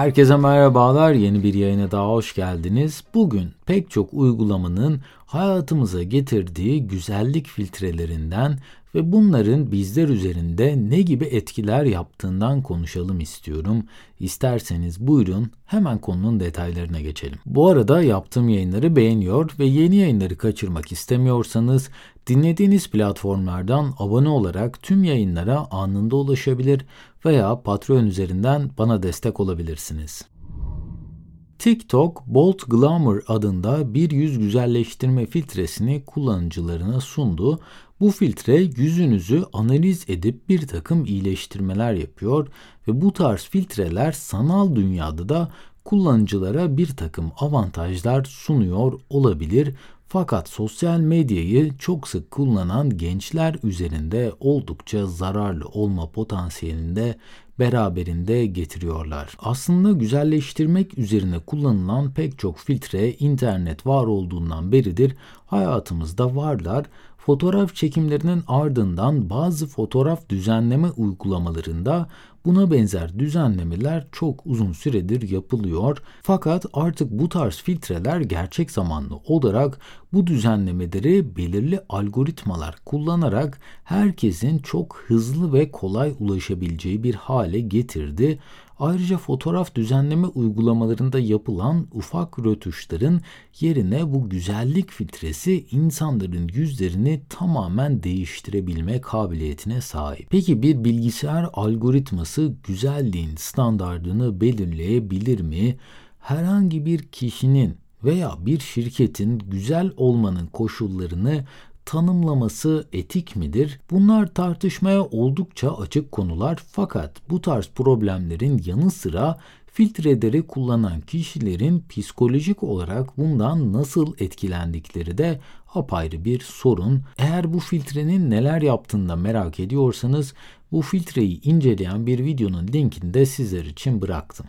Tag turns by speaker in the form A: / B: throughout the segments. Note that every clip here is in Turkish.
A: Herkese merhabalar. Yeni bir yayına daha hoş geldiniz. Bugün pek çok uygulamanın hayatımıza getirdiği güzellik filtrelerinden ve bunların bizler üzerinde ne gibi etkiler yaptığından konuşalım istiyorum. İsterseniz buyurun hemen konunun detaylarına geçelim. Bu arada yaptığım yayınları beğeniyor ve yeni yayınları kaçırmak istemiyorsanız dinlediğiniz platformlardan abone olarak tüm yayınlara anında ulaşabilir veya Patreon üzerinden bana destek olabilirsiniz. TikTok Bold Glamour adında bir yüz güzelleştirme filtresini kullanıcılarına sundu. Bu filtre yüzünüzü analiz edip bir takım iyileştirmeler yapıyor ve bu tarz filtreler sanal dünyada da kullanıcılara bir takım avantajlar sunuyor olabilir. Fakat sosyal medyayı çok sık kullanan gençler üzerinde oldukça zararlı olma potansiyelinde beraberinde getiriyorlar. Aslında güzelleştirmek üzerine kullanılan pek çok filtre internet var olduğundan beridir hayatımızda varlar. Fotoğraf çekimlerinin ardından bazı fotoğraf düzenleme uygulamalarında Buna benzer düzenlemeler çok uzun süredir yapılıyor. Fakat artık bu tarz filtreler gerçek zamanlı olarak bu düzenlemeleri belirli algoritmalar kullanarak herkesin çok hızlı ve kolay ulaşabileceği bir hale getirdi. Ayrıca fotoğraf düzenleme uygulamalarında yapılan ufak rötuşların yerine bu güzellik filtresi insanların yüzlerini tamamen değiştirebilme kabiliyetine sahip. Peki bir bilgisayar algoritması güzelliğin standardını belirleyebilir mi? Herhangi bir kişinin veya bir şirketin güzel olmanın koşullarını tanımlaması etik midir? Bunlar tartışmaya oldukça açık konular fakat bu tarz problemlerin yanı sıra filtreleri kullanan kişilerin psikolojik olarak bundan nasıl etkilendikleri de apayrı bir sorun. Eğer bu filtrenin neler yaptığını da merak ediyorsanız bu filtreyi inceleyen bir videonun linkini de sizler için bıraktım.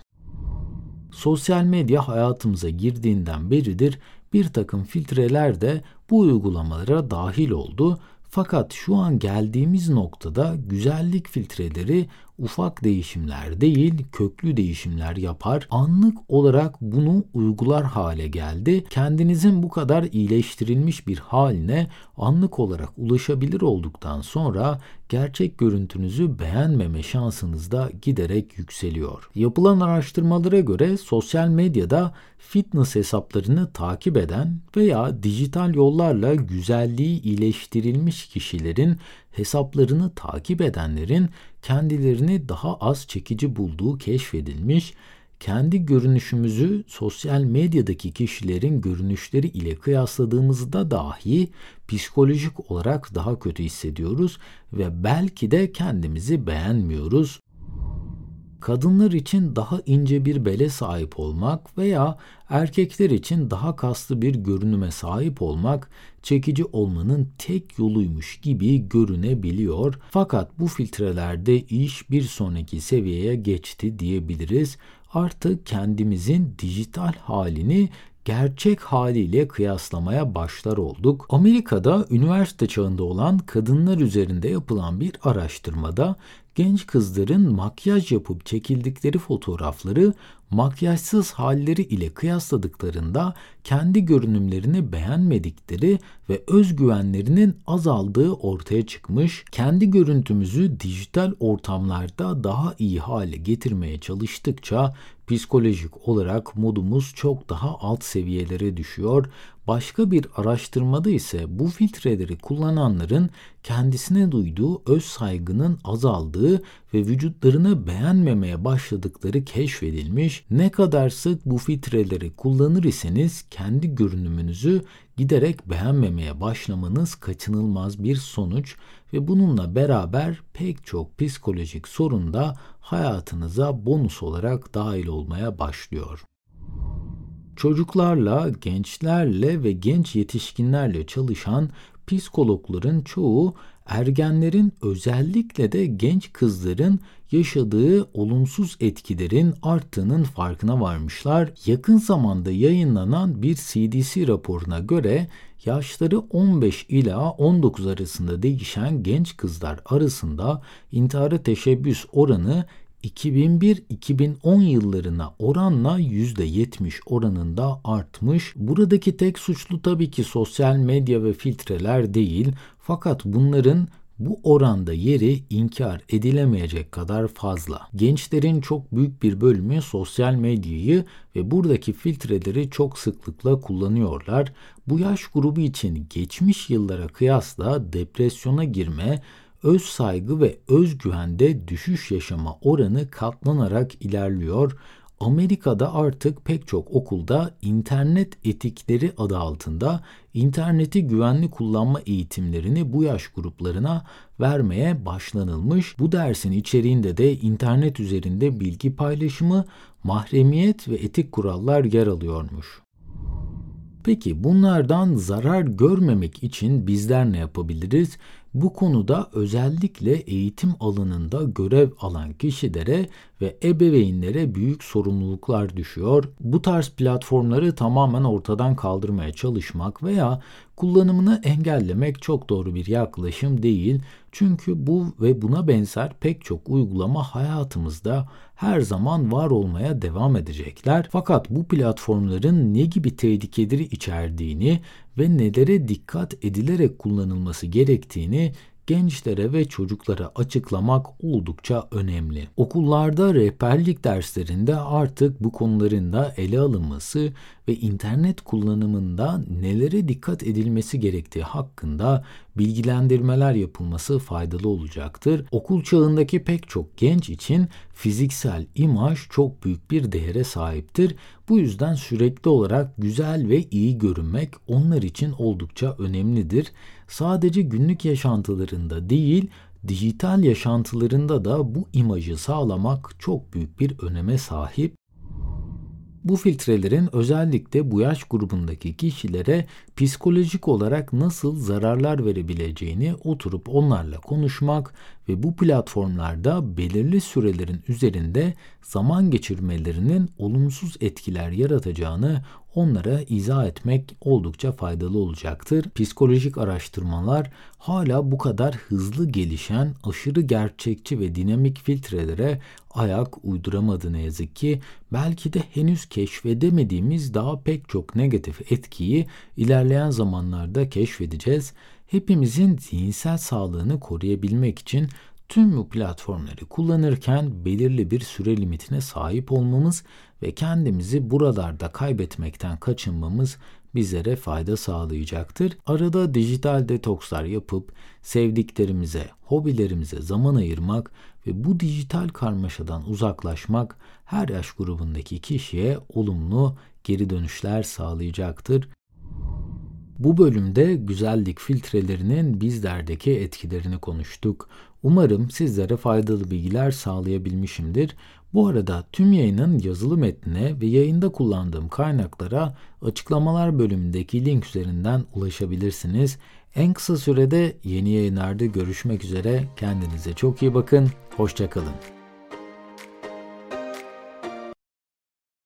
A: Sosyal medya hayatımıza girdiğinden beridir bir takım filtreler de bu uygulamalara dahil oldu. Fakat şu an geldiğimiz noktada güzellik filtreleri ufak değişimler değil, köklü değişimler yapar. Anlık olarak bunu uygular hale geldi. Kendinizin bu kadar iyileştirilmiş bir haline anlık olarak ulaşabilir olduktan sonra gerçek görüntünüzü beğenmeme şansınız da giderek yükseliyor. Yapılan araştırmalara göre sosyal medyada fitness hesaplarını takip eden veya dijital yollarla güzelliği iyileştirilmiş kişilerin hesaplarını takip edenlerin kendilerini daha az çekici bulduğu keşfedilmiş, kendi görünüşümüzü sosyal medyadaki kişilerin görünüşleri ile kıyasladığımızda dahi psikolojik olarak daha kötü hissediyoruz ve belki de kendimizi beğenmiyoruz kadınlar için daha ince bir bele sahip olmak veya erkekler için daha kaslı bir görünüme sahip olmak çekici olmanın tek yoluymuş gibi görünebiliyor. Fakat bu filtrelerde iş bir sonraki seviyeye geçti diyebiliriz. Artık kendimizin dijital halini gerçek haliyle kıyaslamaya başlar olduk. Amerika'da üniversite çağında olan kadınlar üzerinde yapılan bir araştırmada genç kızların makyaj yapıp çekildikleri fotoğrafları makyajsız halleri ile kıyasladıklarında kendi görünümlerini beğenmedikleri ve özgüvenlerinin azaldığı ortaya çıkmış. Kendi görüntümüzü dijital ortamlarda daha iyi hale getirmeye çalıştıkça psikolojik olarak modumuz çok daha alt seviyelere düşüyor. Başka bir araştırmada ise bu filtreleri kullananların kendisine duyduğu öz saygının azaldığı ve vücutlarını beğenmemeye başladıkları keşfedilmiş. Ne kadar sık bu filtreleri kullanır iseniz kendi görünümünüzü giderek beğenmemeye başlamanız kaçınılmaz bir sonuç ve bununla beraber pek çok psikolojik sorun da hayatınıza bonus olarak dahil olmaya başlıyor. Çocuklarla, gençlerle ve genç yetişkinlerle çalışan psikologların çoğu ergenlerin özellikle de genç kızların yaşadığı olumsuz etkilerin arttığının farkına varmışlar. Yakın zamanda yayınlanan bir CDC raporuna göre yaşları 15 ila 19 arasında değişen genç kızlar arasında intihara teşebbüs oranı 2001-2010 yıllarına oranla %70 oranında artmış. Buradaki tek suçlu tabii ki sosyal medya ve filtreler değil. Fakat bunların bu oranda yeri inkar edilemeyecek kadar fazla. Gençlerin çok büyük bir bölümü sosyal medyayı ve buradaki filtreleri çok sıklıkla kullanıyorlar. Bu yaş grubu için geçmiş yıllara kıyasla depresyona girme, öz saygı ve özgüvende düşüş yaşama oranı katlanarak ilerliyor. Amerika'da artık pek çok okulda internet etikleri adı altında interneti güvenli kullanma eğitimlerini bu yaş gruplarına vermeye başlanılmış. Bu dersin içeriğinde de internet üzerinde bilgi paylaşımı, mahremiyet ve etik kurallar yer alıyormuş. Peki bunlardan zarar görmemek için bizler ne yapabiliriz? Bu konuda özellikle eğitim alanında görev alan kişilere ve ebeveynlere büyük sorumluluklar düşüyor. Bu tarz platformları tamamen ortadan kaldırmaya çalışmak veya kullanımını engellemek çok doğru bir yaklaşım değil. Çünkü bu ve buna benzer pek çok uygulama hayatımızda her zaman var olmaya devam edecekler. Fakat bu platformların ne gibi tehlikeleri içerdiğini ve nelere dikkat edilerek kullanılması gerektiğini gençlere ve çocuklara açıklamak oldukça önemli. Okullarda rehberlik derslerinde artık bu konuların da ele alınması ve internet kullanımında nelere dikkat edilmesi gerektiği hakkında bilgilendirmeler yapılması faydalı olacaktır. Okul çağındaki pek çok genç için fiziksel imaj çok büyük bir değere sahiptir. Bu yüzden sürekli olarak güzel ve iyi görünmek onlar için oldukça önemlidir. Sadece günlük yaşantılarında değil, dijital yaşantılarında da bu imajı sağlamak çok büyük bir öneme sahip. Bu filtrelerin özellikle bu yaş grubundaki kişilere psikolojik olarak nasıl zararlar verebileceğini oturup onlarla konuşmak ve bu platformlarda belirli sürelerin üzerinde zaman geçirmelerinin olumsuz etkiler yaratacağını onlara izah etmek oldukça faydalı olacaktır. Psikolojik araştırmalar hala bu kadar hızlı gelişen, aşırı gerçekçi ve dinamik filtrelere ayak uyduramadı ne yazık ki. Belki de henüz keşfedemediğimiz daha pek çok negatif etkiyi ilerleyen zamanlarda keşfedeceğiz. Hepimizin zihinsel sağlığını koruyabilmek için tüm bu platformları kullanırken belirli bir süre limitine sahip olmamız ve kendimizi buralarda kaybetmekten kaçınmamız bizlere fayda sağlayacaktır. Arada dijital detokslar yapıp sevdiklerimize, hobilerimize zaman ayırmak ve bu dijital karmaşadan uzaklaşmak her yaş grubundaki kişiye olumlu geri dönüşler sağlayacaktır. Bu bölümde güzellik filtrelerinin bizlerdeki etkilerini konuştuk. Umarım sizlere faydalı bilgiler sağlayabilmişimdir. Bu arada tüm yayının yazılı metnine ve yayında kullandığım kaynaklara açıklamalar bölümündeki link üzerinden ulaşabilirsiniz. En kısa sürede yeni yayınlarda görüşmek üzere. Kendinize çok iyi bakın. Hoşçakalın.